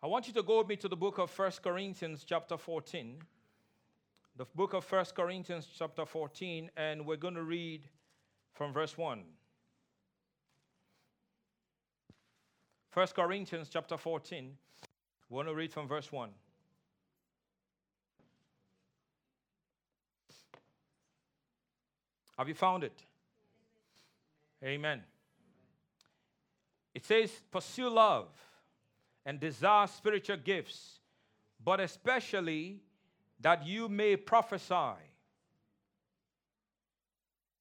I want you to go with me to the book of 1 Corinthians, chapter 14. The book of 1 Corinthians, chapter 14, and we're going to read from verse 1. 1 Corinthians, chapter 14. We want to read from verse 1. Have you found it? Amen. It says, Pursue love and desire spiritual gifts, but especially that you may prophesy.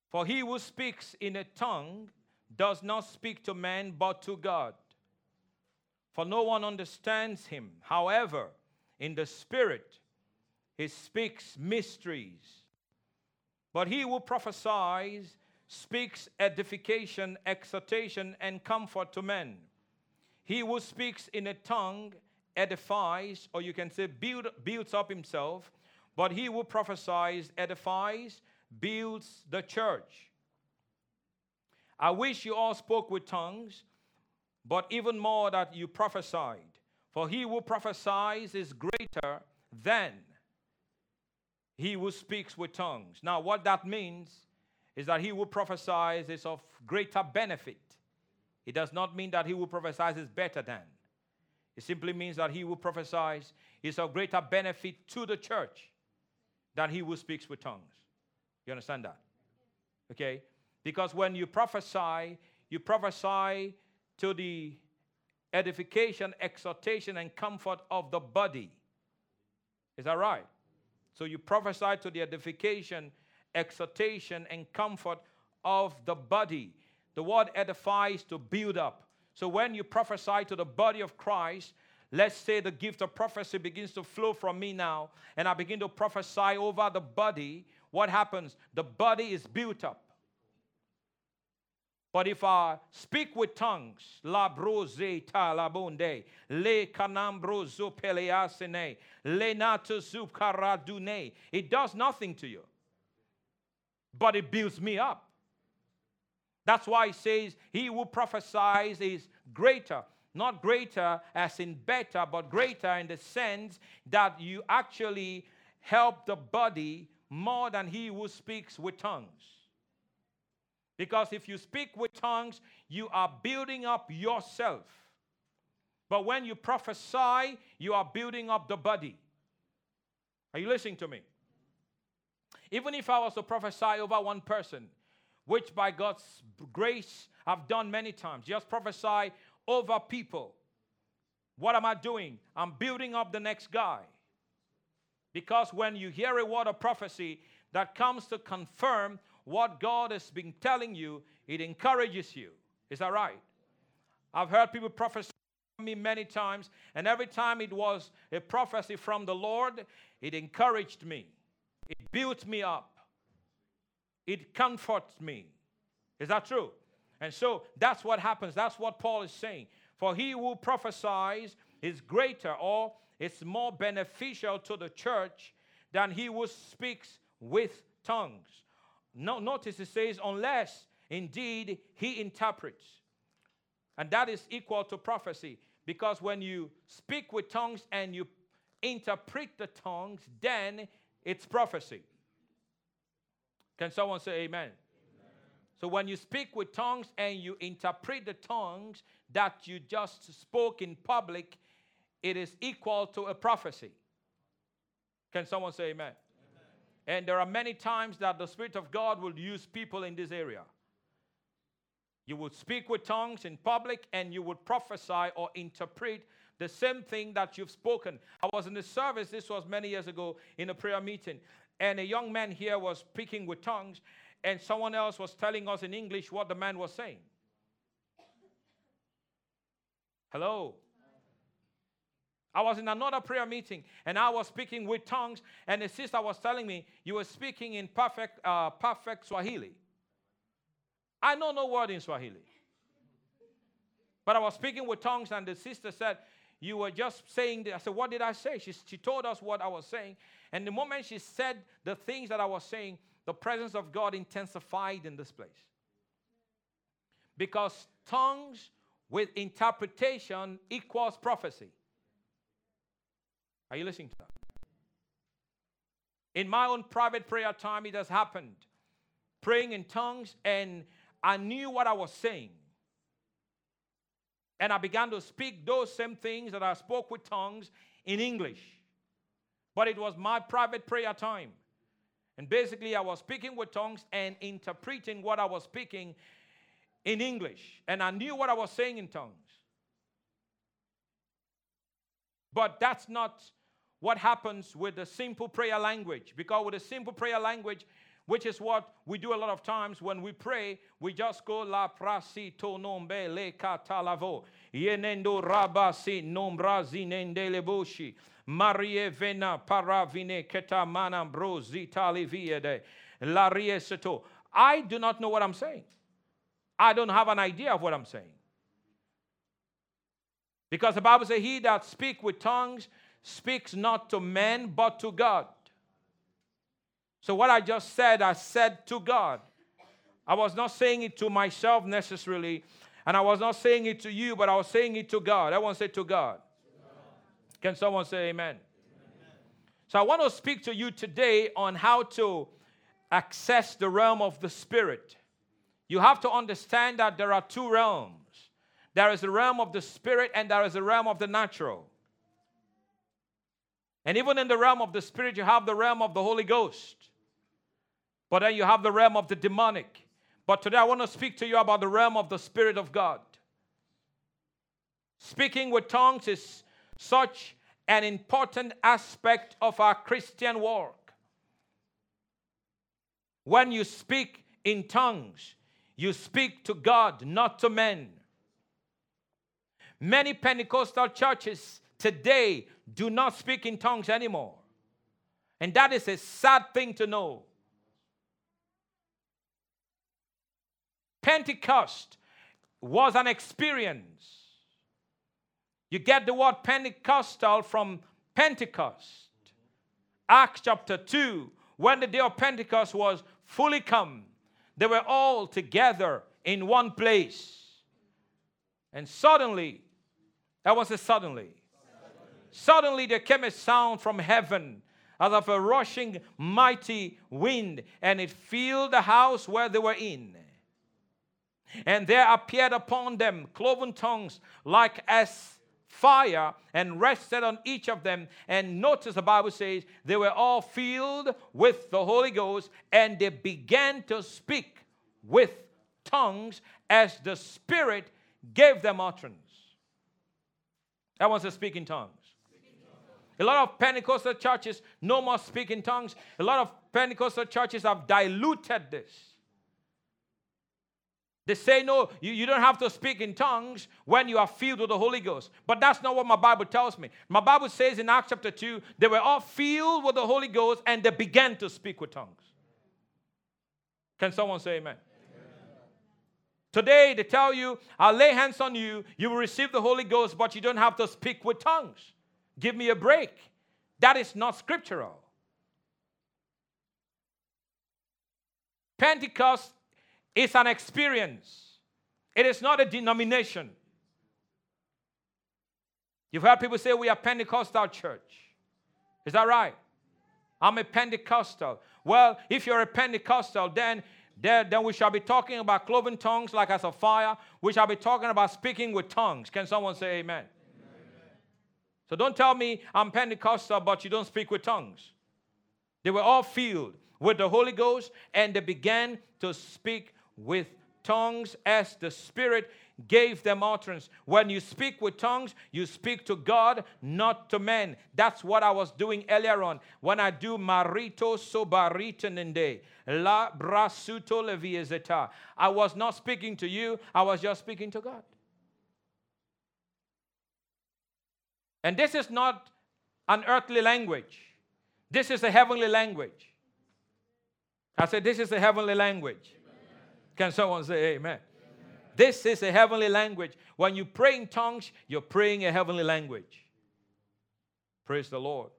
For he who speaks in a tongue does not speak to men but to God. For no one understands him. However, in the Spirit, he speaks mysteries. But he who prophesies speaks edification, exhortation, and comfort to men. He who speaks in a tongue edifies, or you can say build, builds up himself, but he who prophesies edifies, builds the church. I wish you all spoke with tongues, but even more that you prophesied. For he who prophesies is greater than he who speaks with tongues. Now, what that means is that he who prophesies is of greater benefit. It does not mean that he who prophesies is better than. It simply means that he who prophesies is of greater benefit to the church than he who speaks with tongues. You understand that? Okay? Because when you prophesy, you prophesy to the edification, exhortation, and comfort of the body. Is that right? So you prophesy to the edification, exhortation, and comfort of the body. The word edifies to build up. So when you prophesy to the body of Christ, let's say the gift of prophecy begins to flow from me now, and I begin to prophesy over the body, what happens? The body is built up. But if I speak with tongues, la brose ta la bonde, le canambro peleasene, le nata karadune, it does nothing to you. But it builds me up. That's why he says, He who prophesies is greater. Not greater as in better, but greater in the sense that you actually help the body more than he who speaks with tongues. Because if you speak with tongues, you are building up yourself. But when you prophesy, you are building up the body. Are you listening to me? Even if I was to prophesy over one person, which by God's grace I've done many times, just prophesy over people. What am I doing? I'm building up the next guy. Because when you hear a word of prophecy that comes to confirm what God has been telling you, it encourages you. Is that right? I've heard people prophesy me many times, and every time it was a prophecy from the Lord, it encouraged me, it built me up, it comforts me. Is that true? And so that's what happens. That's what Paul is saying. For he who prophesies is greater or it's more beneficial to the church than he who speaks with tongues. No, notice it says, unless indeed he interprets. And that is equal to prophecy. Because when you speak with tongues and you interpret the tongues, then it's prophecy. Can someone say amen? amen? So when you speak with tongues and you interpret the tongues that you just spoke in public, it is equal to a prophecy. Can someone say amen? And there are many times that the Spirit of God will use people in this area. You would speak with tongues in public and you would prophesy or interpret the same thing that you've spoken. I was in the service, this was many years ago, in a prayer meeting, and a young man here was speaking with tongues, and someone else was telling us in English what the man was saying. Hello? I was in another prayer meeting and I was speaking with tongues, and the sister was telling me, You were speaking in perfect, uh, perfect Swahili. I know no word in Swahili. But I was speaking with tongues, and the sister said, You were just saying, this. I said, What did I say? She, she told us what I was saying. And the moment she said the things that I was saying, the presence of God intensified in this place. Because tongues with interpretation equals prophecy. Are you listening to that? In my own private prayer time, it has happened. Praying in tongues, and I knew what I was saying. And I began to speak those same things that I spoke with tongues in English. But it was my private prayer time. And basically, I was speaking with tongues and interpreting what I was speaking in English. And I knew what I was saying in tongues. But that's not what happens with the simple prayer language. Because with a simple prayer language, which is what we do a lot of times when we pray, we just go la prasi to nombe le katalavo. Yenendo rabasi nombrazi nendele boshi. Marie vena paravine ketamana brozi taliviede. La rieseto. I do not know what I'm saying. I don't have an idea of what I'm saying. Because the Bible says, He that speak with tongues speaks not to men, but to God. So, what I just said, I said to God. I was not saying it to myself necessarily, and I was not saying it to you, but I was saying it to God. I want to say to God. Can someone say amen? amen? So, I want to speak to you today on how to access the realm of the Spirit. You have to understand that there are two realms there is the realm of the Spirit, and there is the realm of the natural. And even in the realm of the spirit, you have the realm of the Holy Ghost. But then you have the realm of the demonic. But today I want to speak to you about the realm of the Spirit of God. Speaking with tongues is such an important aspect of our Christian work. When you speak in tongues, you speak to God, not to men. Many Pentecostal churches today do not speak in tongues anymore. And that is a sad thing to know. Pentecost was an experience. You get the word Pentecostal from Pentecost. Acts chapter 2, when the day of Pentecost was fully come, they were all together in one place. And suddenly, that was a suddenly. Suddenly there came a sound from heaven as of a rushing mighty wind, and it filled the house where they were in. And there appeared upon them cloven tongues like as fire and rested on each of them. And notice the Bible says they were all filled with the Holy Ghost and they began to speak with tongues as the Spirit gave them utterance. That was to speak in tongues. A lot of Pentecostal churches no more speak in tongues. A lot of Pentecostal churches have diluted this. They say, no, you, you don't have to speak in tongues when you are filled with the Holy Ghost. But that's not what my Bible tells me. My Bible says in Acts chapter 2, they were all filled with the Holy Ghost and they began to speak with tongues. Can someone say amen? Today, they tell you, I'll lay hands on you, you will receive the Holy Ghost, but you don't have to speak with tongues. Give me a break. That is not scriptural. Pentecost is an experience, it is not a denomination. You've heard people say we are Pentecostal church. Is that right? I'm a Pentecostal. Well, if you're a Pentecostal, then, then, we shall be talking about cloven tongues like as a fire. We shall be talking about speaking with tongues. Can someone say amen? So don't tell me I'm Pentecostal, but you don't speak with tongues. They were all filled with the Holy Ghost and they began to speak with tongues as the Spirit gave them utterance. When you speak with tongues, you speak to God, not to men. That's what I was doing earlier on. When I do marito sobaritanende, la brasuto leviezeta. I was not speaking to you, I was just speaking to God. And this is not an earthly language, this is a heavenly language. I said, This is a heavenly language. Can someone say amen? amen? This is a heavenly language. When you pray in tongues, you're praying a heavenly language. Praise the Lord.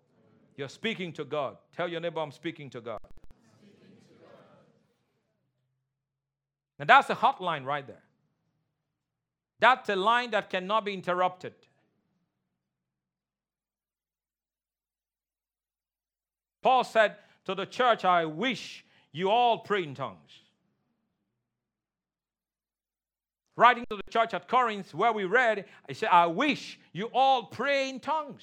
You're speaking to God. Tell your neighbor, I'm speaking to God. Now that's a hotline right there. That's a line that cannot be interrupted. Paul said to the church, I wish you all pray in tongues. Writing to the church at Corinth, where we read, he said, I wish you all pray in tongues.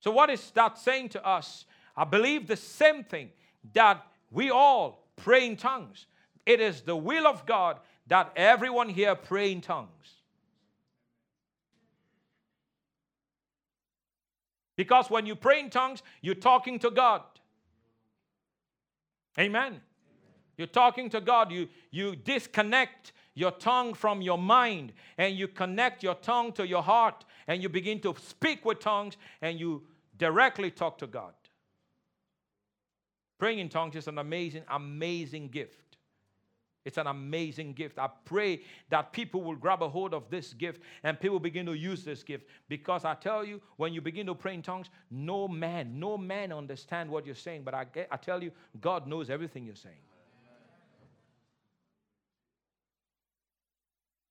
So, what is that saying to us? I believe the same thing that we all pray in tongues. It is the will of God that everyone here pray in tongues. Because when you pray in tongues, you're talking to God. Amen. You're talking to God. You, you disconnect your tongue from your mind and you connect your tongue to your heart and you begin to speak with tongues and you directly talk to God. Praying in tongues is an amazing, amazing gift. It's an amazing gift. I pray that people will grab a hold of this gift and people begin to use this gift because I tell you, when you begin to pray in tongues, no man, no man understand what you're saying, but I, I tell you, God knows everything you're saying.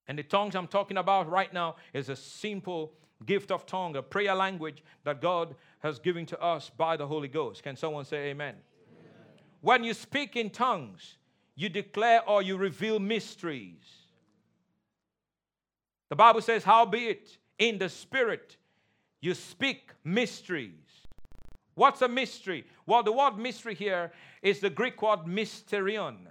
And the tongues I'm talking about right now is a simple gift of tongue, a prayer language that God has given to us by the Holy Ghost. Can someone say amen? amen? When you speak in tongues, you declare or you reveal mysteries. The Bible says, Howbeit in the Spirit you speak mysteries. What's a mystery? Well, the word mystery here is the Greek word mysterion.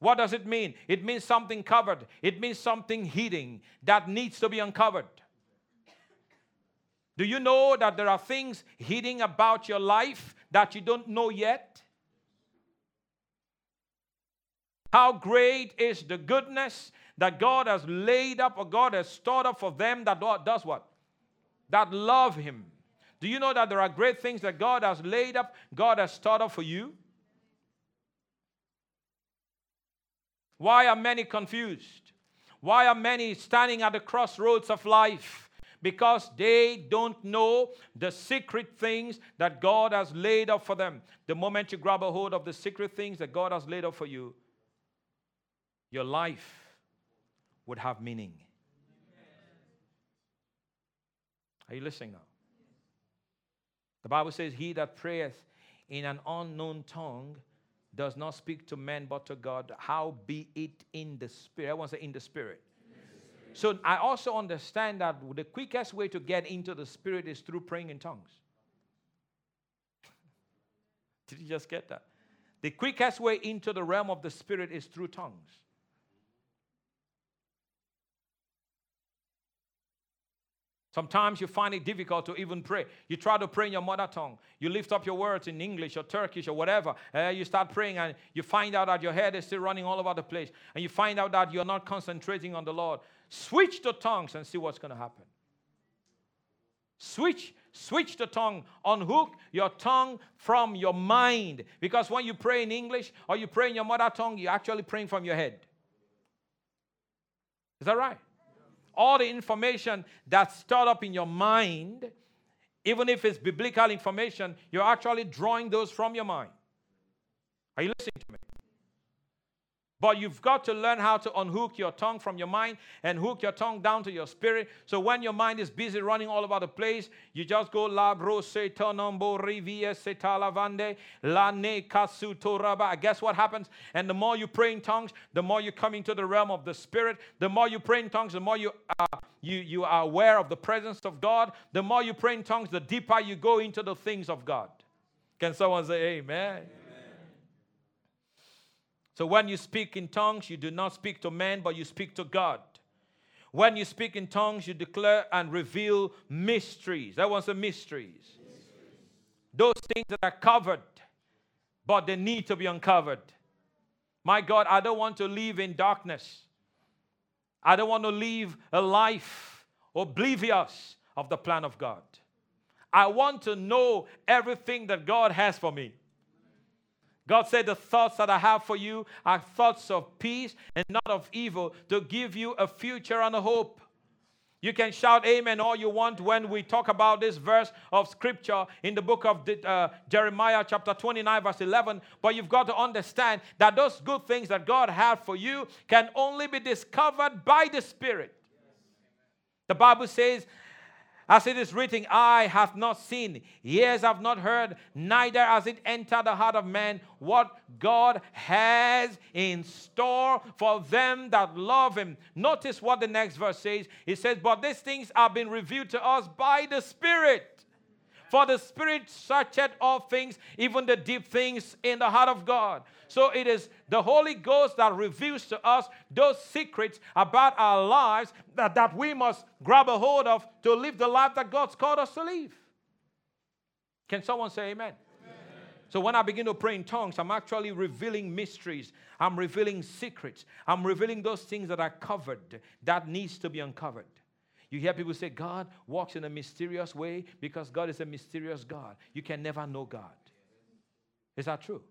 What does it mean? It means something covered, it means something hidden that needs to be uncovered. Do you know that there are things hidden about your life that you don't know yet? How great is the goodness that God has laid up or God has stored up for them that does what? That love Him. Do you know that there are great things that God has laid up, God has stored up for you? Why are many confused? Why are many standing at the crossroads of life? Because they don't know the secret things that God has laid up for them. The moment you grab a hold of the secret things that God has laid up for you, your life would have meaning. Are you listening now? The Bible says, He that prayeth in an unknown tongue does not speak to men but to God. How be it in the spirit? I want to say in the spirit. So I also understand that the quickest way to get into the spirit is through praying in tongues. Did you just get that? The quickest way into the realm of the spirit is through tongues. Sometimes you find it difficult to even pray. You try to pray in your mother tongue. You lift up your words in English or Turkish or whatever. Uh, you start praying and you find out that your head is still running all over the place. And you find out that you're not concentrating on the Lord. Switch to tongues and see what's going to happen. Switch, switch the tongue. Unhook your tongue from your mind. Because when you pray in English or you pray in your mother tongue, you're actually praying from your head. Is that right? All the information that's stored up in your mind, even if it's biblical information, you're actually drawing those from your mind. Are you listening to? But you've got to learn how to unhook your tongue from your mind and hook your tongue down to your spirit. So when your mind is busy running all over the place, you just go la bro se tonombo rivia se talavande la ne kasutoraba. Guess what happens? And the more you pray in tongues, the more you come into the realm of the spirit. The more you pray in tongues, the more you are, you, you are aware of the presence of God. The more you pray in tongues, the deeper you go into the things of God. Can someone say amen? amen. So when you speak in tongues, you do not speak to men, but you speak to God. When you speak in tongues, you declare and reveal mysteries. That was the mysteries. mysteries. Those things that are covered, but they need to be uncovered. My God, I don't want to live in darkness. I don't want to live a life oblivious of the plan of God. I want to know everything that God has for me. God said, The thoughts that I have for you are thoughts of peace and not of evil to give you a future and a hope. You can shout amen all you want when we talk about this verse of scripture in the book of uh, Jeremiah, chapter 29, verse 11. But you've got to understand that those good things that God had for you can only be discovered by the Spirit. The Bible says, As it is written, eye hath not seen, ears have not heard, neither has it entered the heart of man what God has in store for them that love him. Notice what the next verse says. It says, But these things have been revealed to us by the Spirit. For the Spirit searcheth all things, even the deep things in the heart of God. So it is the Holy Ghost that reveals to us those secrets about our lives that, that we must grab a hold of to live the life that God's called us to live. Can someone say amen? So when I begin to pray in tongues, I'm actually revealing mysteries. I'm revealing secrets. I'm revealing those things that are covered that needs to be uncovered. You hear people say God walks in a mysterious way because God is a mysterious God. You can never know God. Is that true?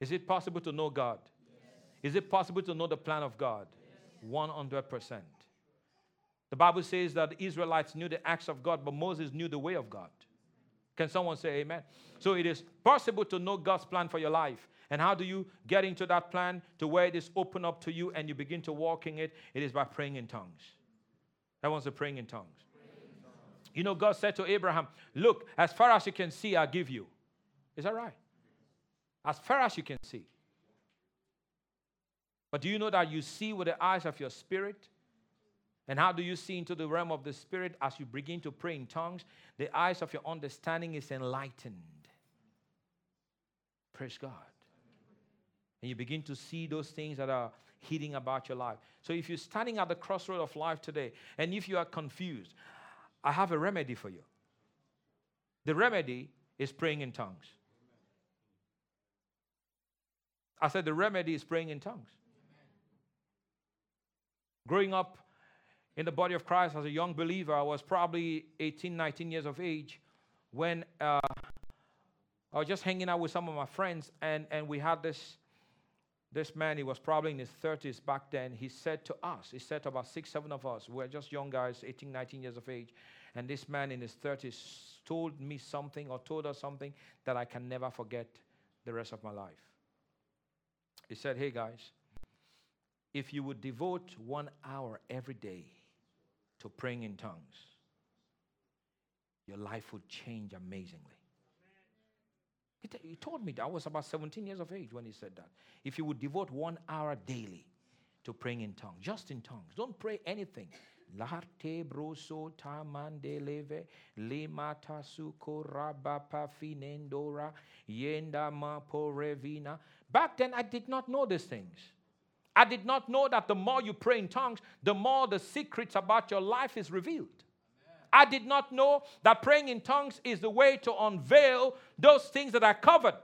Is it possible to know God? Is it possible to know the plan of God? 100%. The Bible says that the Israelites knew the acts of God, but Moses knew the way of God. Can someone say amen? So it is possible to know God's plan for your life. And how do you get into that plan to where it is open up to you and you begin to walk in it? It is by praying in tongues. Everyone's praying in tongues. You know, God said to Abraham, Look, as far as you can see, I'll give you. Is that right? As far as you can see. But do you know that you see with the eyes of your spirit? And how do you see into the realm of the spirit as you begin to pray in tongues? The eyes of your understanding is enlightened. Praise God. And you begin to see those things that are hidden about your life. So if you're standing at the crossroad of life today and if you are confused, I have a remedy for you. The remedy is praying in tongues. I said the remedy is praying in tongues. Growing up in the body of Christ as a young believer, I was probably 18, 19 years of age when uh, I was just hanging out with some of my friends, and, and we had this this man, he was probably in his 30s back then, he said to us, he said to about six, seven of us, we are just young guys, 18, 19 years of age, and this man in his 30s told me something or told us something that I can never forget the rest of my life. He said, Hey guys, if you would devote one hour every day to praying in tongues, your life would change amazingly. He, t- he told me that I was about 17 years of age when he said that. If you would devote one hour daily to praying in tongues, just in tongues, don't pray anything. Yenda. Back then, I did not know these things. I did not know that the more you pray in tongues, the more the secrets about your life is revealed. I did not know that praying in tongues is the way to unveil those things that are covered.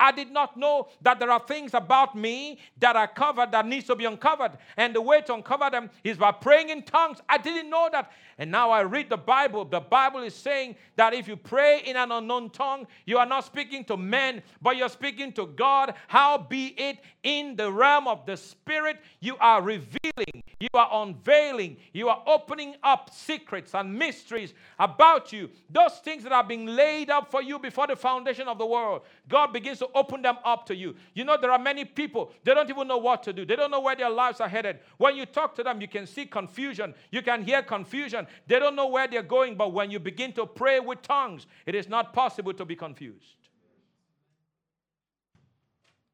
I did not know that there are things about me that are covered that needs to be uncovered. And the way to uncover them is by praying in tongues. I didn't know that. And now I read the Bible. The Bible is saying that if you pray in an unknown tongue, you are not speaking to men, but you're speaking to God. How be it in the realm of the Spirit, you are revealing, you are unveiling, you are opening up secrets and mysteries about you. Those things that are being laid up for you before the foundation of the world. God begins to open them up to you. You know, there are many people, they don't even know what to do, they don't know where their lives are headed. When you talk to them, you can see confusion, you can hear confusion. They don't know where they're going, but when you begin to pray with tongues, it is not possible to be confused.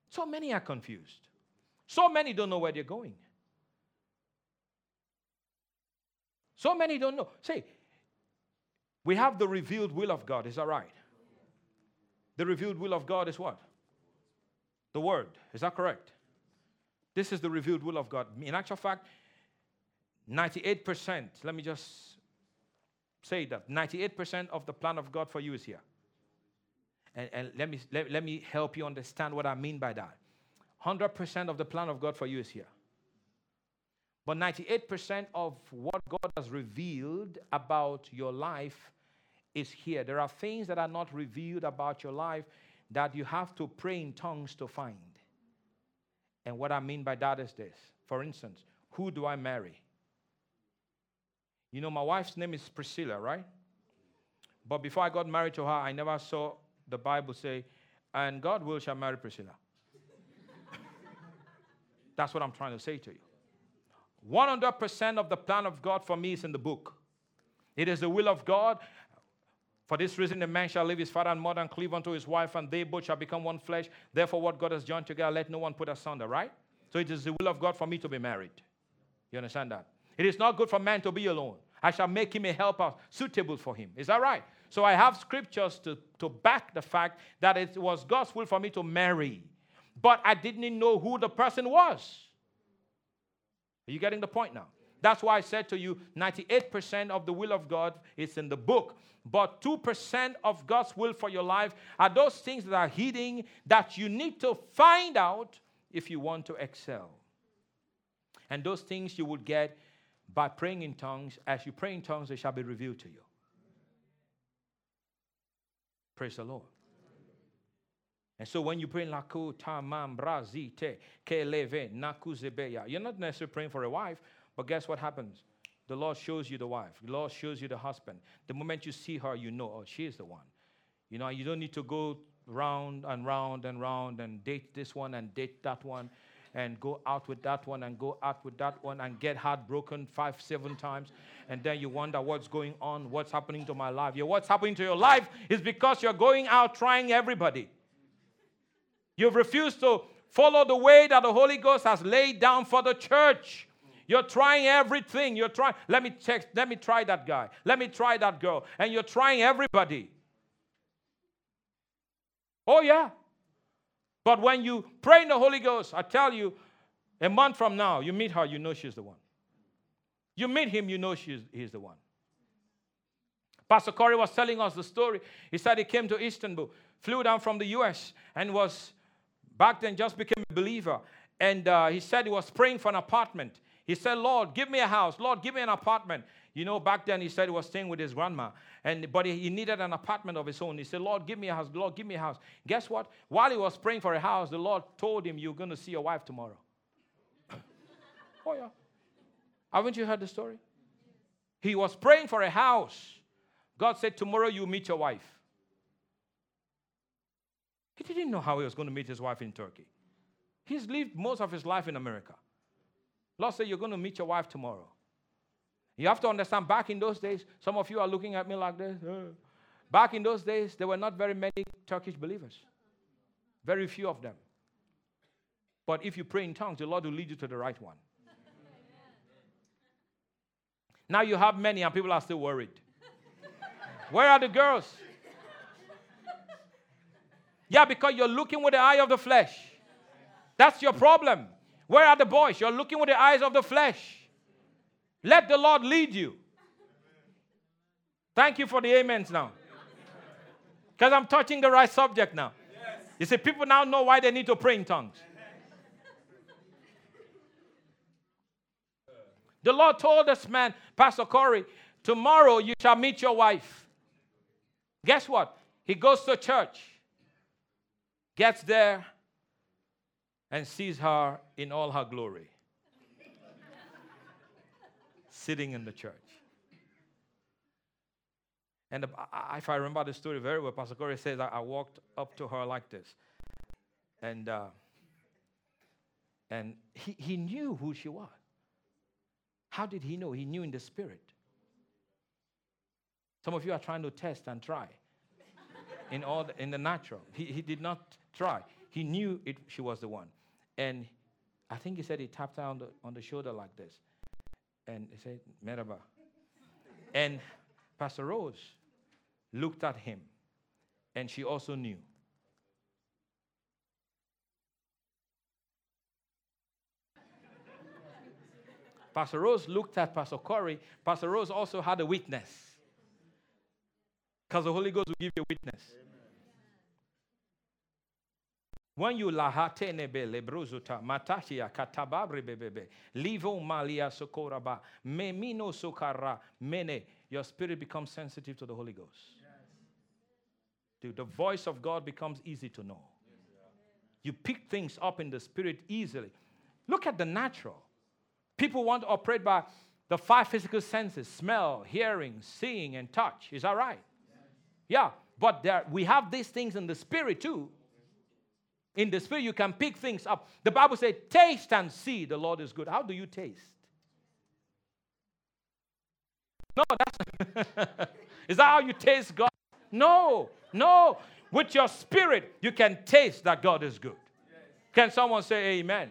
So many are confused. So many don't know where they're going. So many don't know. Say, we have the revealed will of God. Is that right? The revealed will of God is what? The Word. Is that correct? This is the revealed will of God. In actual fact, 98%, let me just say that 98% of the plan of God for you is here. And, and let, me, let, let me help you understand what I mean by that. 100% of the plan of God for you is here. But 98% of what God has revealed about your life is here. There are things that are not revealed about your life that you have to pray in tongues to find. And what I mean by that is this. For instance, who do I marry? You know, my wife's name is Priscilla, right? But before I got married to her, I never saw the Bible say, and Godwill shall marry Priscilla. That's what I'm trying to say to you. 100% of the plan of God for me is in the book. It is the will of God. For this reason, a man shall leave his father and mother and cleave unto his wife, and they both shall become one flesh. Therefore, what God has joined together, let no one put asunder, right? So it is the will of God for me to be married. You understand that? It is not good for man to be alone. I shall make him a helper suitable for him. Is that right? So I have scriptures to, to back the fact that it was God's will for me to marry. But I didn't know who the person was. Are you getting the point now? That's why I said to you 98% of the will of God is in the book, but 2% of God's will for your life are those things that are hidden that you need to find out if you want to excel. And those things you will get by praying in tongues. As you pray in tongues, they shall be revealed to you. Praise the Lord. And so when you pray laku tamam you're not necessarily praying for a wife, but guess what happens? The Lord shows you the wife. The Lord shows you the husband. The moment you see her, you know, oh, she is the one. You know, you don't need to go round and round and round and date this one and date that one and go out with that one and go out with that one and get heartbroken five, seven times. And then you wonder what's going on, what's happening to my life. Yeah, what's happening to your life is because you're going out trying everybody. You've refused to follow the way that the Holy Ghost has laid down for the church. You're trying everything. You're trying, let me check, let me try that guy. Let me try that girl. And you're trying everybody. Oh, yeah. But when you pray in the Holy Ghost, I tell you, a month from now, you meet her, you know she's the one. You meet him, you know she's, he's the one. Pastor Corey was telling us the story. He said he came to Istanbul, flew down from the US, and was back then just became a believer. And uh, he said he was praying for an apartment. He said, Lord, give me a house. Lord, give me an apartment. You know, back then he said he was staying with his grandma, and but he needed an apartment of his own. He said, Lord, give me a house. Lord, give me a house. Guess what? While he was praying for a house, the Lord told him, You're going to see your wife tomorrow. oh, yeah. Haven't you heard the story? He was praying for a house. God said, Tomorrow you meet your wife. He didn't know how he was going to meet his wife in Turkey. He's lived most of his life in America. Lord said, You're going to meet your wife tomorrow. You have to understand, back in those days, some of you are looking at me like this. Back in those days, there were not very many Turkish believers, very few of them. But if you pray in tongues, the Lord will lead you to the right one. Now you have many, and people are still worried. Where are the girls? Yeah, because you're looking with the eye of the flesh. That's your problem. Where are the boys? You're looking with the eyes of the flesh. Let the Lord lead you. Thank you for the amens now. Because I'm touching the right subject now. You see, people now know why they need to pray in tongues. The Lord told this man, Pastor Corey, tomorrow you shall meet your wife. Guess what? He goes to church, gets there, and sees her in all her glory sitting in the church. And if I remember the story very well, Pastor Corey says I, walked up to her like this. And, uh, and he, he knew who she was. How did he know? He knew in the spirit. Some of you are trying to test and try in, all the, in the natural. He, he did not try. He knew it, she was the one. And I think he said he tapped her on the, on the shoulder like this and he said, Merhaba. and Pastor Rose looked at him, and she also knew. Pastor Rose looked at Pastor Corey. Pastor Rose also had a witness. Because the Holy Ghost will give you a witness. When you lahate nebe lebruzuta matashia katababre bebebe livo malia sokoraba memino sokara mene your spirit becomes sensitive to the Holy Ghost. The voice of God becomes easy to know. You pick things up in the spirit easily. Look at the natural. People want to operate by the five physical senses smell, hearing, seeing, and touch. Is that right? Yeah, but there, we have these things in the spirit too in the spirit, you can pick things up. The Bible says, Taste and see the Lord is good. How do you taste? No, that's is that how you taste God? No, no. With your spirit, you can taste that God is good. Can someone say amen? amen?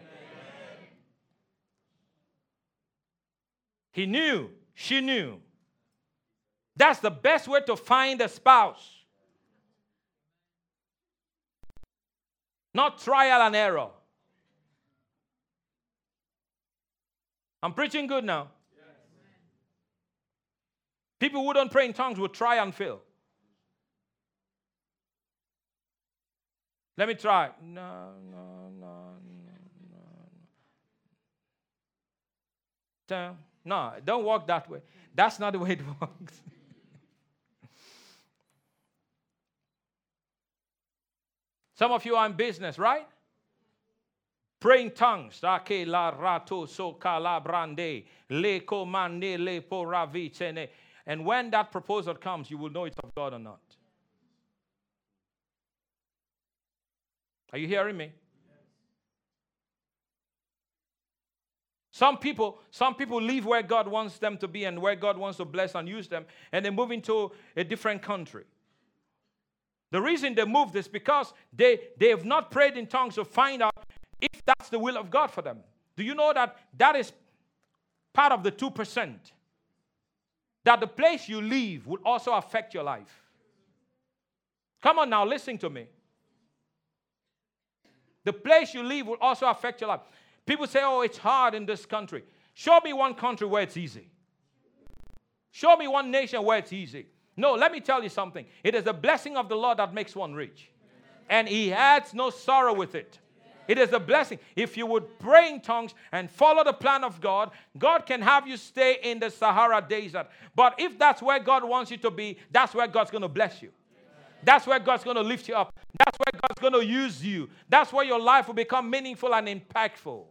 He knew, she knew. That's the best way to find a spouse. Not trial and error. I'm preaching good now. People who don't pray in tongues will try and fail. Let me try. No, no, no, no, no. No, don't walk that way. That's not the way it works. Some of you are in business, right? Praying tongues. la brande le le. And when that proposal comes, you will know it's of God or not. Are you hearing me? Some people, some people leave where God wants them to be and where God wants to bless and use them, and they move into a different country. The reason they moved is because they, they have not prayed in tongues to find out if that's the will of God for them. Do you know that that is part of the 2%? That the place you leave will also affect your life. Come on now, listen to me. The place you live will also affect your life. People say, oh, it's hard in this country. Show me one country where it's easy. Show me one nation where it's easy. No, let me tell you something. It is the blessing of the Lord that makes one rich, and He adds no sorrow with it. It is a blessing. If you would pray in tongues and follow the plan of God, God can have you stay in the Sahara desert. But if that's where God wants you to be, that's where God's going to bless you. That's where God's going to lift you up. That's where God's going to use you. That's where your life will become meaningful and impactful.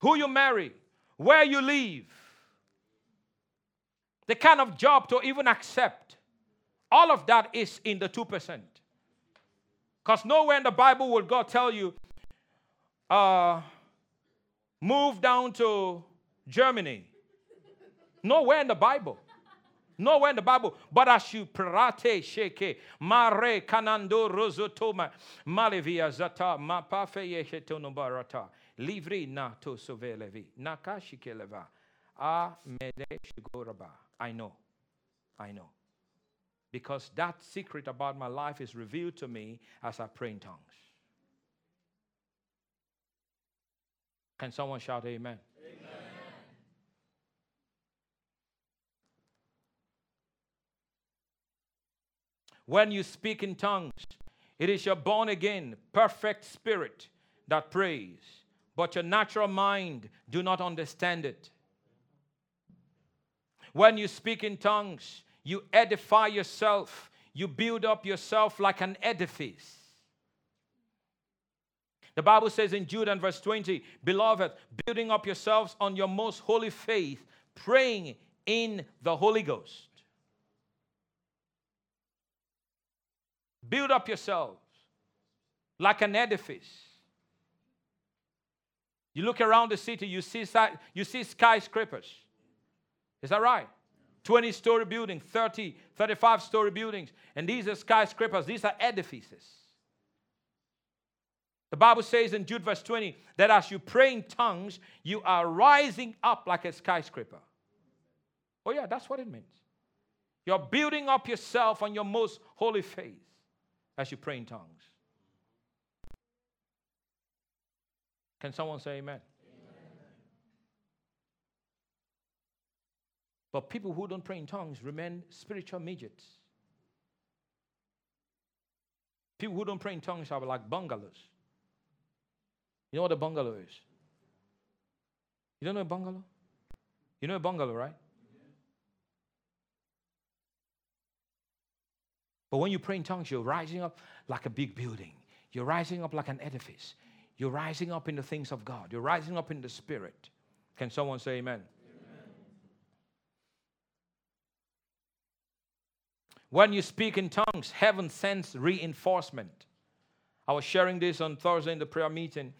Who you marry, where you live, the kind of job to even accept. All of that is in the 2%. Because nowhere in the Bible will God tell you, uh, move down to Germany. Nowhere in the Bible. Nowhere in the Bible. But as you prate sheke, mare kanando rozotoma, malevia zata, ma pafe yeshetono barata, livri na to sovelevi, nakashikeleva, a mede shigoraba. I know. I know. Because that secret about my life is revealed to me as I pray in tongues. Can someone shout amen? amen? When you speak in tongues, it is your born again, perfect spirit that prays, but your natural mind do not understand it. When you speak in tongues, you edify yourself, you build up yourself like an edifice. The Bible says in Jude and verse 20, Beloved, building up yourselves on your most holy faith, praying in the Holy Ghost. Build up yourselves like an edifice. You look around the city, you see, you see skyscrapers. Is that right? 20 story buildings, 30, 35 story buildings. And these are skyscrapers, these are edifices. The Bible says in Jude verse 20 that as you pray in tongues, you are rising up like a skyscraper. Oh, yeah, that's what it means. You're building up yourself on your most holy faith as you pray in tongues. Can someone say amen? But people who don't pray in tongues remain spiritual midgets. People who don't pray in tongues are like bungalows. You know what a bungalow is? You don't know a bungalow? You know a bungalow, right? But when you pray in tongues, you're rising up like a big building. You're rising up like an edifice. You're rising up in the things of God. You're rising up in the spirit. Can someone say amen? When you speak in tongues, heaven sends reinforcement. I was sharing this on Thursday in the prayer meeting.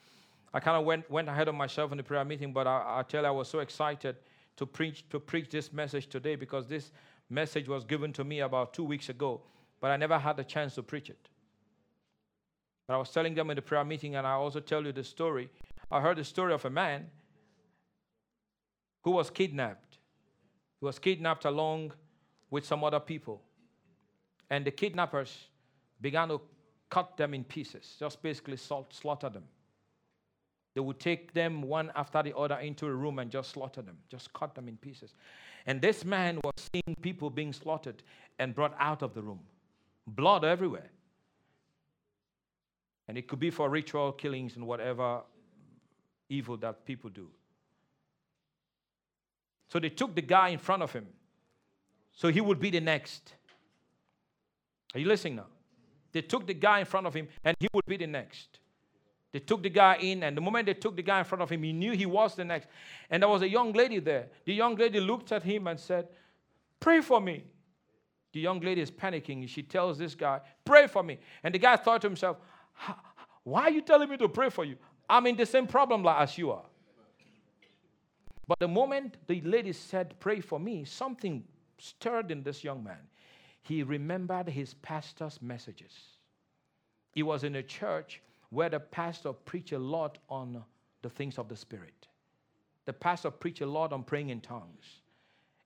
I kind of went, went ahead of myself in the prayer meeting, but I, I tell you, I was so excited to preach, to preach this message today because this message was given to me about two weeks ago, but I never had the chance to preach it. But I was telling them in the prayer meeting, and I also tell you the story. I heard the story of a man who was kidnapped. He was kidnapped along with some other people. And the kidnappers began to cut them in pieces, just basically slaughter them. They would take them one after the other into a room and just slaughter them, just cut them in pieces. And this man was seeing people being slaughtered and brought out of the room, blood everywhere. And it could be for ritual killings and whatever evil that people do. So they took the guy in front of him. So he would be the next. Are you listening now? They took the guy in front of him and he would be the next. They took the guy in, and the moment they took the guy in front of him, he knew he was the next. And there was a young lady there. The young lady looked at him and said, Pray for me. The young lady is panicking. She tells this guy, Pray for me. And the guy thought to himself, Why are you telling me to pray for you? I'm in the same problem as you are. But the moment the lady said, Pray for me, something stirred in this young man. He remembered his pastor's messages. He was in a church where the pastor preached a lot on the things of the Spirit. The pastor preached a lot on praying in tongues.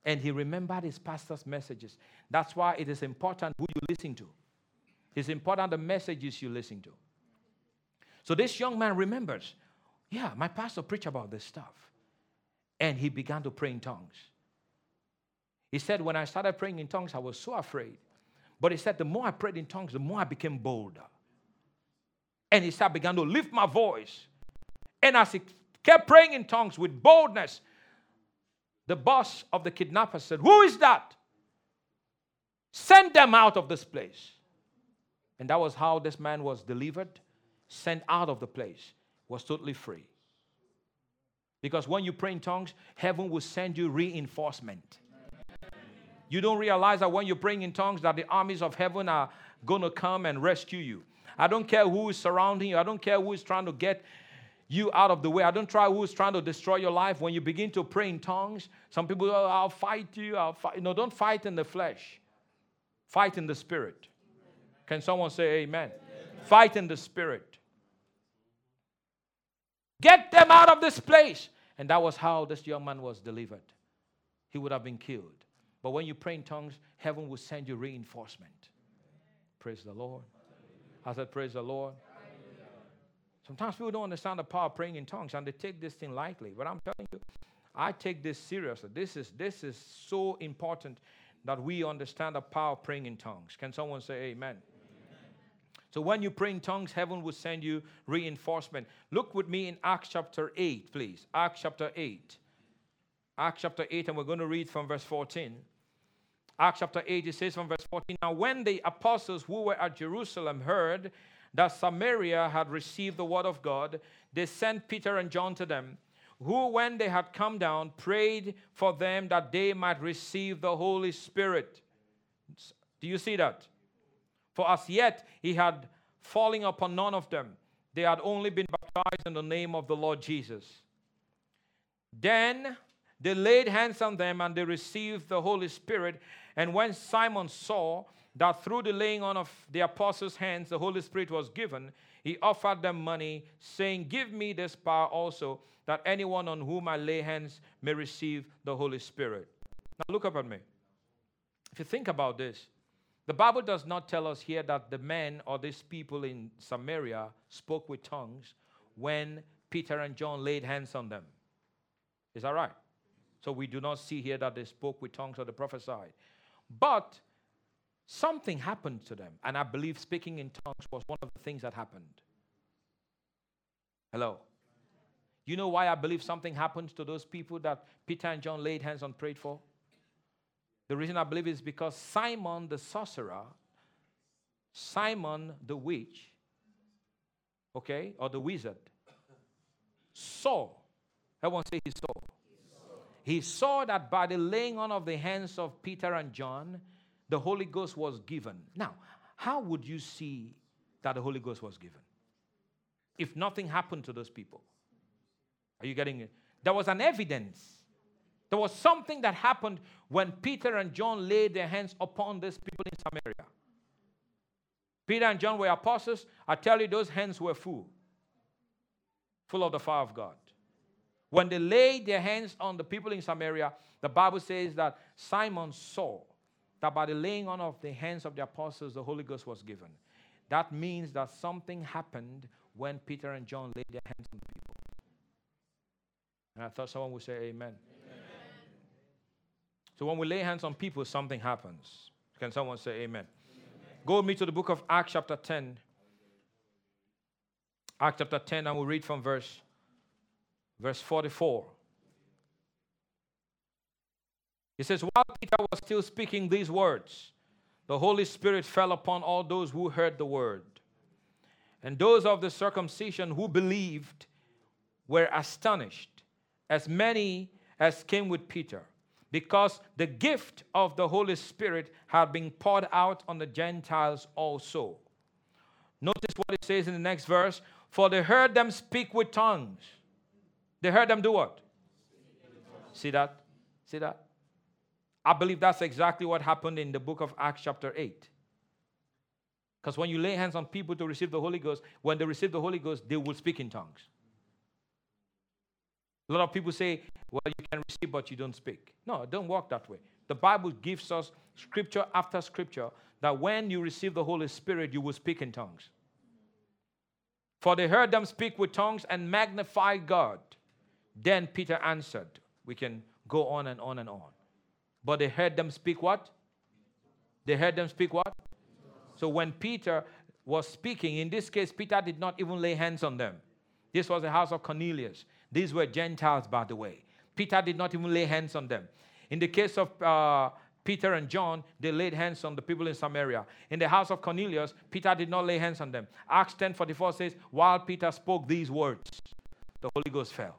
And he remembered his pastor's messages. That's why it is important who you listen to. It's important the messages you listen to. So this young man remembers, yeah, my pastor preached about this stuff. And he began to pray in tongues. He said, when I started praying in tongues, I was so afraid. But he said, the more I prayed in tongues, the more I became bolder. And he said, began to lift my voice. And as he kept praying in tongues with boldness, the boss of the kidnappers said, Who is that? Send them out of this place. And that was how this man was delivered, sent out of the place, was totally free. Because when you pray in tongues, heaven will send you reinforcement. You don't realize that when you're praying in tongues, that the armies of heaven are going to come and rescue you. I don't care who is surrounding you. I don't care who is trying to get you out of the way. I don't try who is trying to destroy your life. When you begin to pray in tongues, some people, oh, I'll fight you. I'll fight. No, don't fight in the flesh. Fight in the spirit. Can someone say amen? amen? Fight in the spirit. Get them out of this place. And that was how this young man was delivered. He would have been killed. But when you pray in tongues, heaven will send you reinforcement. Praise the Lord. I said, Praise the Lord. Sometimes people don't understand the power of praying in tongues and they take this thing lightly. But I'm telling you, I take this seriously. This is, this is so important that we understand the power of praying in tongues. Can someone say amen? amen? So when you pray in tongues, heaven will send you reinforcement. Look with me in Acts chapter 8, please. Acts chapter 8. Acts chapter 8, and we're going to read from verse 14. Acts chapter 8, it says from verse 14 Now, when the apostles who were at Jerusalem heard that Samaria had received the word of God, they sent Peter and John to them, who, when they had come down, prayed for them that they might receive the Holy Spirit. Do you see that? For as yet he had fallen upon none of them, they had only been baptized in the name of the Lord Jesus. Then they laid hands on them and they received the Holy Spirit. And when Simon saw that through the laying on of the apostles' hands the Holy Spirit was given, he offered them money, saying, Give me this power also, that anyone on whom I lay hands may receive the Holy Spirit. Now, look up at me. If you think about this, the Bible does not tell us here that the men or these people in Samaria spoke with tongues when Peter and John laid hands on them. Is that right? So we do not see here that they spoke with tongues or they prophesied. But something happened to them. And I believe speaking in tongues was one of the things that happened. Hello. You know why I believe something happened to those people that Peter and John laid hands on, prayed for? The reason I believe is because Simon the sorcerer, Simon the witch, okay, or the wizard, saw. Everyone say he saw he saw that by the laying on of the hands of Peter and John, the Holy Ghost was given. Now, how would you see that the Holy Ghost was given? If nothing happened to those people. Are you getting it? There was an evidence. There was something that happened when Peter and John laid their hands upon these people in Samaria. Peter and John were apostles. I tell you, those hands were full, full of the fire of God. When they laid their hands on the people in Samaria, the Bible says that Simon saw that by the laying on of the hands of the apostles, the Holy Ghost was given. That means that something happened when Peter and John laid their hands on the people. And I thought someone would say, Amen. Amen. So when we lay hands on people, something happens. Can someone say, Amen? Go with me to the book of Acts, chapter 10. Acts chapter 10, and we'll read from verse, verse 44. He says, While Peter was still speaking these words, the Holy Spirit fell upon all those who heard the word. And those of the circumcision who believed were astonished, as many as came with Peter because the gift of the Holy Spirit had been poured out on the Gentiles also. Notice what it says in the next verse For they heard them speak with tongues. They heard them do what? See that? See that? I believe that's exactly what happened in the book of Acts, chapter 8. Because when you lay hands on people to receive the Holy Ghost, when they receive the Holy Ghost, they will speak in tongues. A lot of people say, well, you can receive, but you don't speak. No, don't work that way. The Bible gives us scripture after scripture that when you receive the Holy Spirit, you will speak in tongues. For they heard them speak with tongues and magnify God. Then Peter answered. We can go on and on and on. But they heard them speak what? They heard them speak what? So when Peter was speaking, in this case, Peter did not even lay hands on them. This was the house of Cornelius. These were Gentiles, by the way. Peter did not even lay hands on them. In the case of uh, Peter and John, they laid hands on the people in Samaria. In the house of Cornelius, Peter did not lay hands on them. Acts 10:44 says, while Peter spoke these words, the Holy Ghost fell.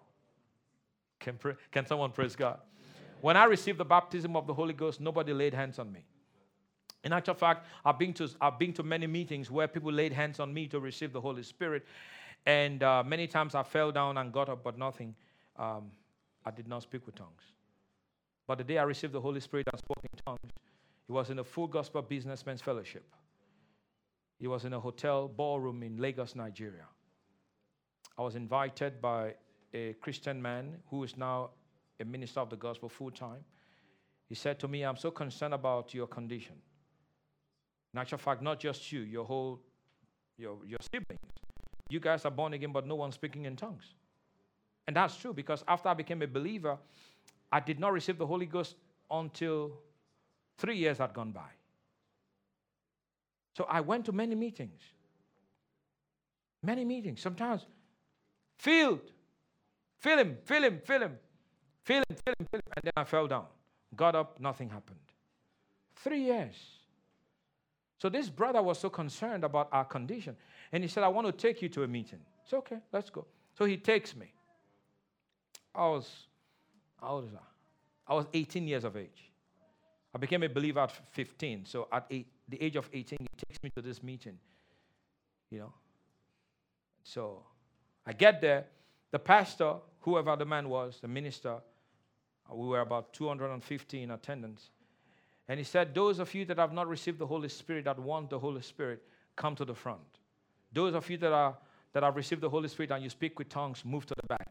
Can, pray, can someone praise God? When I received the baptism of the Holy Ghost, nobody laid hands on me. In actual fact, I've been to, I've been to many meetings where people laid hands on me to receive the Holy Spirit. And uh, many times I fell down and got up, but nothing. Um, I did not speak with tongues. But the day I received the Holy Spirit and spoke in tongues, it was in a full gospel businessmen's fellowship. It was in a hotel ballroom in Lagos, Nigeria. I was invited by a Christian man who is now a minister of the gospel full time. He said to me, I'm so concerned about your condition. In actual fact, not just you, your whole, your, your siblings. You guys are born again, but no one's speaking in tongues. And that's true because after I became a believer, I did not receive the Holy Ghost until three years had gone by. So I went to many meetings. Many meetings. Sometimes, filled. Fill him, fill him, fill him. Fill him, fill him, fill him. And then I fell down. Got up, nothing happened. Three years. So this brother was so concerned about our condition. And he said, I want to take you to a meeting. It's okay, let's go. So he takes me. I was, how old is I? I was 18 years of age. I became a believer at 15. So at eight, the age of 18, he takes me to this meeting. You know. So I get there. The pastor, whoever the man was, the minister, uh, we were about 250 in attendance. And he said, Those of you that have not received the Holy Spirit, that want the Holy Spirit, come to the front. Those of you that, are, that have received the Holy Spirit and you speak with tongues, move to the back.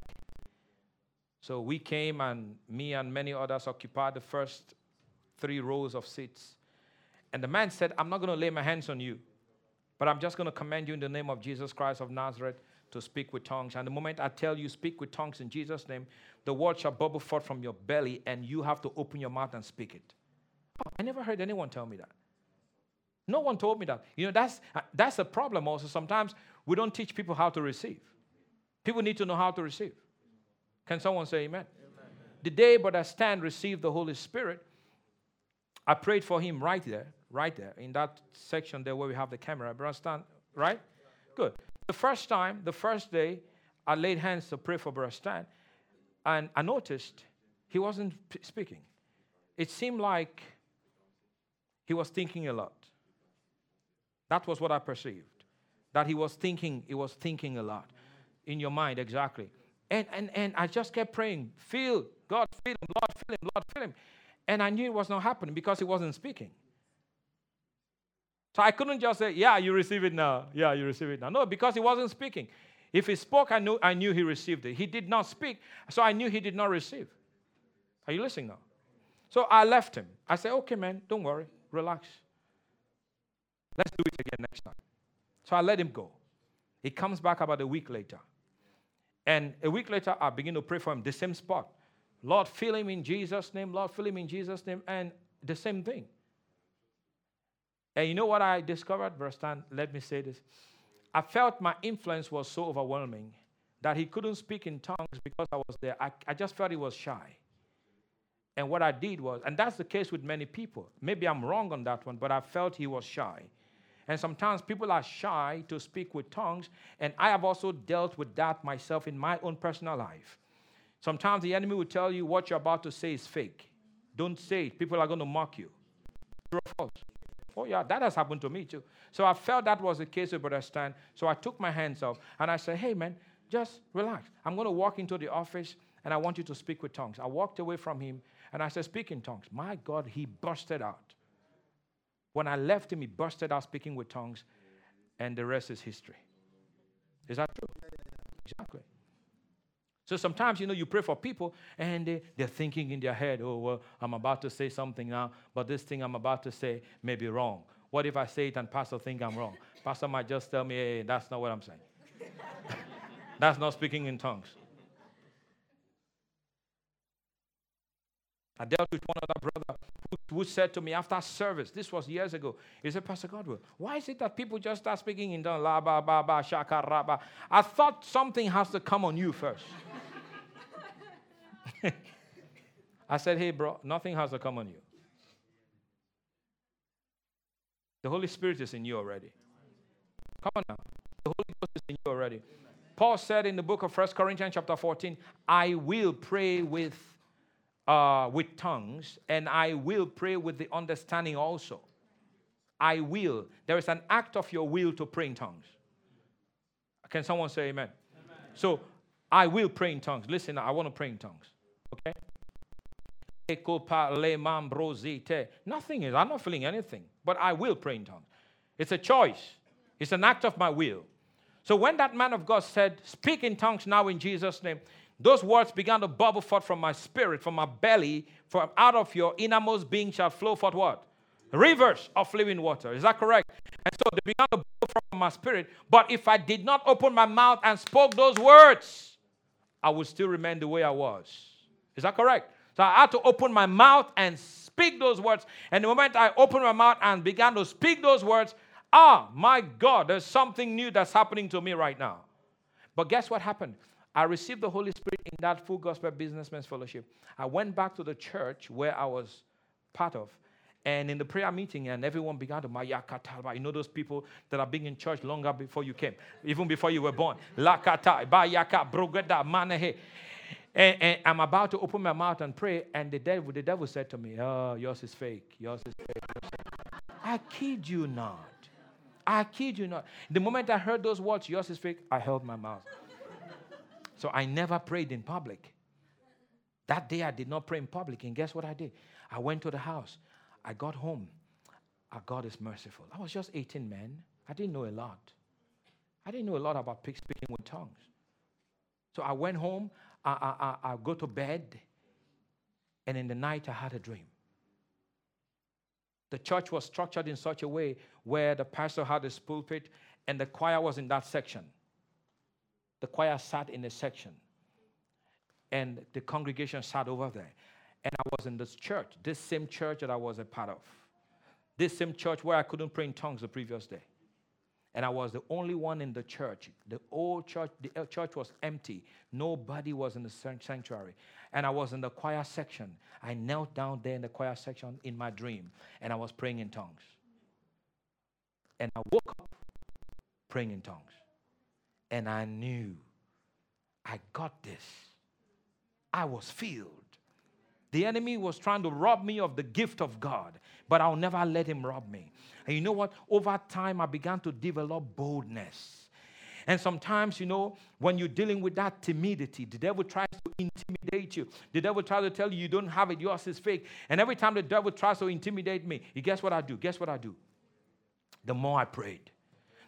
So we came, and me and many others occupied the first three rows of seats. And the man said, I'm not going to lay my hands on you, but I'm just going to command you in the name of Jesus Christ of Nazareth to speak with tongues. And the moment I tell you, speak with tongues in Jesus' name, the word shall bubble forth from your belly, and you have to open your mouth and speak it. Oh, I never heard anyone tell me that. No one told me that. You know, that's, uh, that's a problem also. Sometimes we don't teach people how to receive. People need to know how to receive. Can someone say amen? amen? The day but I stand received the Holy Spirit, I prayed for him right there, right there, in that section there where we have the camera. Brother Stan, right? Good. The first time, the first day, I laid hands to pray for Brother Stan, and I noticed he wasn't speaking. It seemed like he was thinking a lot. That was what I perceived. That he was thinking, he was thinking a lot. In your mind, exactly. And, and, and I just kept praying, feel, God, feel him, Lord, feel him, Lord, feel him. And I knew it was not happening because he wasn't speaking. So I couldn't just say, Yeah, you receive it now. Yeah, you receive it now. No, because he wasn't speaking. If he spoke, I knew, I knew he received it. He did not speak, so I knew he did not receive. Are you listening now? So I left him. I said, Okay, man, don't worry, relax. Let's do it again next time. So I let him go. He comes back about a week later. And a week later, I begin to pray for him, the same spot. Lord, fill him in Jesus' name. Lord, fill him in Jesus' name. And the same thing. And you know what I discovered, Verse 10? Let me say this. I felt my influence was so overwhelming that he couldn't speak in tongues because I was there. I, I just felt he was shy. And what I did was, and that's the case with many people. Maybe I'm wrong on that one, but I felt he was shy. And sometimes people are shy to speak with tongues, and I have also dealt with that myself in my own personal life. Sometimes the enemy will tell you what you're about to say is fake. Don't say it. People are going to mock you. True or false? Oh, yeah, that has happened to me too. So I felt that was the case with Brother Stan. So I took my hands off and I said, hey, man, just relax. I'm going to walk into the office and I want you to speak with tongues. I walked away from him and I said, speak in tongues. My God, he busted out. When I left him, he busted out speaking with tongues, and the rest is history. Is that true? Exactly. So sometimes, you know, you pray for people and they, they're thinking in their head, oh, well, I'm about to say something now, but this thing I'm about to say may be wrong. What if I say it and Pastor think I'm wrong? Pastor might just tell me, hey, that's not what I'm saying. that's not speaking in tongues. I dealt with one other who, said to me after service, this was years ago, he said, Pastor Godwill, why is it that people just start speaking in tongues? La ba ba ba shaka ra ba. I thought something has to come on you first. I said, hey, bro, nothing has to come on you. The Holy Spirit is in you already. Come on now. The Holy Ghost is in you already. Paul said in the book of 1 Corinthians chapter 14, I will pray with uh, with tongues, and I will pray with the understanding also. I will. There is an act of your will to pray in tongues. Can someone say amen? amen? So I will pray in tongues. Listen, I want to pray in tongues. Okay? Nothing is, I'm not feeling anything, but I will pray in tongues. It's a choice, it's an act of my will. So when that man of God said, Speak in tongues now in Jesus' name, those words began to bubble forth from my spirit, from my belly, from out of your innermost being shall flow forth what? Rivers of living water. Is that correct? And so they began to bubble from my spirit. But if I did not open my mouth and spoke those words, I would still remain the way I was. Is that correct? So I had to open my mouth and speak those words. And the moment I opened my mouth and began to speak those words, ah, my God, there's something new that's happening to me right now. But guess what happened? I received the Holy Spirit in that full gospel businessman's fellowship. I went back to the church where I was part of. And in the prayer meeting, and everyone began to Mayaka Talba. You know those people that have been in church longer before you came, even before you were born. Lakata, Brogeda. And, and, I'm about to open my mouth and pray, and the devil, the devil said to me, Oh, yours is fake. Yours is fake. I kid you not. I kid you not. The moment I heard those words, yours is fake, I held my mouth. So I never prayed in public. That day I did not pray in public. And guess what I did? I went to the house. I got home. Our God is merciful. I was just 18, man. I didn't know a lot. I didn't know a lot about speaking with tongues. So I went home. I, I, I, I go to bed. And in the night, I had a dream. The church was structured in such a way where the pastor had his pulpit and the choir was in that section the choir sat in a section, and the congregation sat over there. And I was in this church, this same church that I was a part of, this same church where I couldn't pray in tongues the previous day. And I was the only one in the church. The old church, the church was empty. Nobody was in the sanctuary. And I was in the choir section. I knelt down there in the choir section in my dream, and I was praying in tongues. And I woke up praying in tongues. And I knew I got this. I was filled. The enemy was trying to rob me of the gift of God, but I'll never let him rob me. And you know what? Over time, I began to develop boldness. And sometimes, you know, when you're dealing with that timidity, the devil tries to intimidate you. The devil tries to tell you you don't have it, yours is fake. And every time the devil tries to intimidate me, guess what I do? Guess what I do? The more I prayed,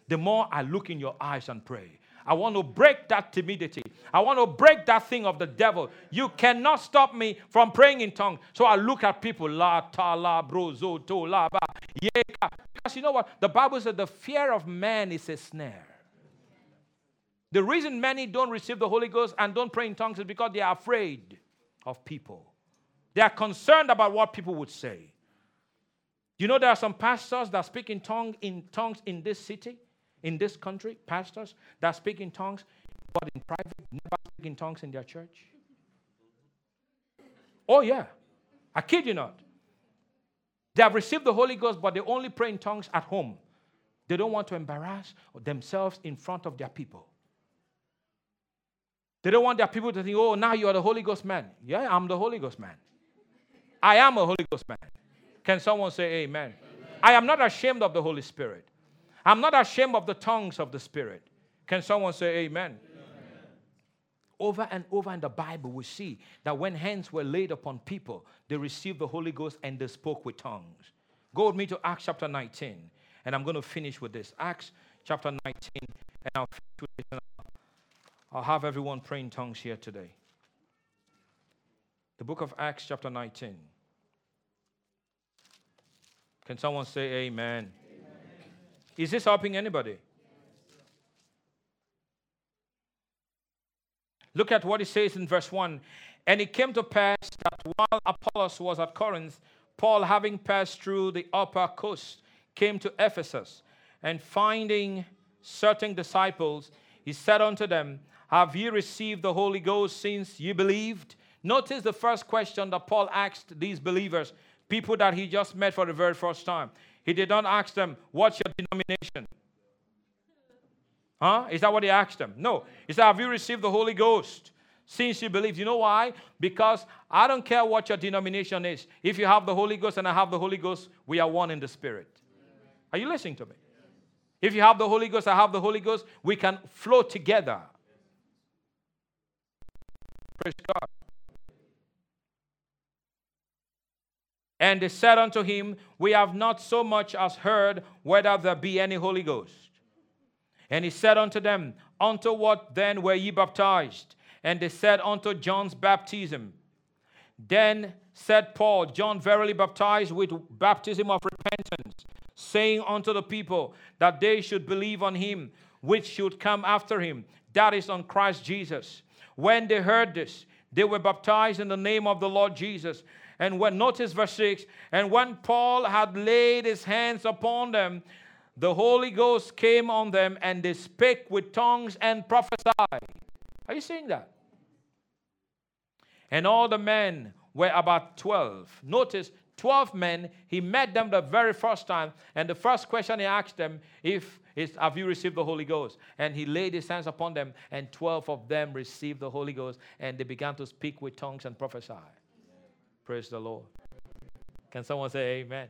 the more I look in your eyes and pray. I want to break that timidity. I want to break that thing of the devil. You cannot stop me from praying in tongues. So I look at people, la ta la bro zo to la ba yeka. Because you know what? The Bible says the fear of man is a snare. The reason many don't receive the Holy Ghost and don't pray in tongues is because they are afraid of people. They are concerned about what people would say. You know, there are some pastors that speak in tongue in tongues in this city in this country, pastors that speak in tongues, but in private, never speak in tongues in their church? Oh, yeah. I kid you not. They have received the Holy Ghost, but they only pray in tongues at home. They don't want to embarrass themselves in front of their people. They don't want their people to think, oh, now you are the Holy Ghost man. Yeah, I'm the Holy Ghost man. I am a Holy Ghost man. Can someone say amen? amen? I am not ashamed of the Holy Spirit. I'm not ashamed of the tongues of the Spirit. Can someone say amen? amen? Over and over in the Bible, we see that when hands were laid upon people, they received the Holy Ghost and they spoke with tongues. Go with me to Acts chapter 19, and I'm going to finish with this. Acts chapter 19, and I'll finish with this. I'll have everyone praying tongues here today. The book of Acts, chapter 19. Can someone say amen? Is this helping anybody? Look at what it says in verse 1. And it came to pass that while Apollos was at Corinth, Paul, having passed through the upper coast, came to Ephesus, and finding certain disciples, he said unto them, Have ye received the Holy Ghost since ye believed? Notice the first question that Paul asked these believers, people that he just met for the very first time. He did not ask them, What's your denomination? Huh? Is that what he asked them? No. He said, Have you received the Holy Ghost since you believe? You know why? Because I don't care what your denomination is. If you have the Holy Ghost and I have the Holy Ghost, we are one in the Spirit. Are you listening to me? If you have the Holy Ghost, I have the Holy Ghost, we can flow together. Praise God. And they said unto him, We have not so much as heard whether there be any Holy Ghost. And he said unto them, Unto what then were ye baptized? And they said, Unto John's baptism. Then said Paul, John verily baptized with baptism of repentance, saying unto the people that they should believe on him which should come after him, that is on Christ Jesus. When they heard this, they were baptized in the name of the Lord Jesus. And when, notice verse 6 and when Paul had laid his hands upon them, the Holy Ghost came on them and they spake with tongues and prophesied. Are you seeing that? And all the men were about 12. Notice 12 men, he met them the very first time, and the first question he asked them if is have you received the Holy Ghost? And he laid his hands upon them, and 12 of them received the Holy Ghost, and they began to speak with tongues and prophesy. Praise the Lord. Can someone say amen?